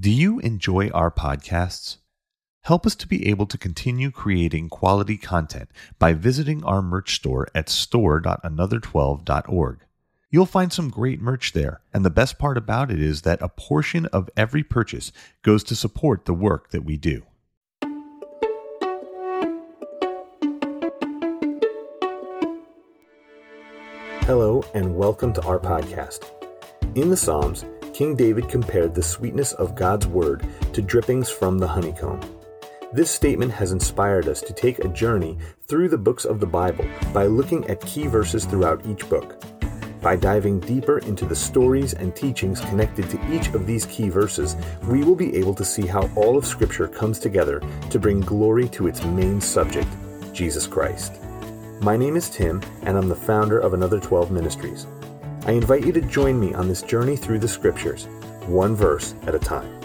Do you enjoy our podcasts? Help us to be able to continue creating quality content by visiting our merch store at store.another12.org. You'll find some great merch there, and the best part about it is that a portion of every purchase goes to support the work that we do. Hello, and welcome to our podcast. In the Psalms, King David compared the sweetness of God's word to drippings from the honeycomb. This statement has inspired us to take a journey through the books of the Bible by looking at key verses throughout each book. By diving deeper into the stories and teachings connected to each of these key verses, we will be able to see how all of Scripture comes together to bring glory to its main subject, Jesus Christ. My name is Tim, and I'm the founder of Another 12 Ministries. I invite you to join me on this journey through the Scriptures, one verse at a time.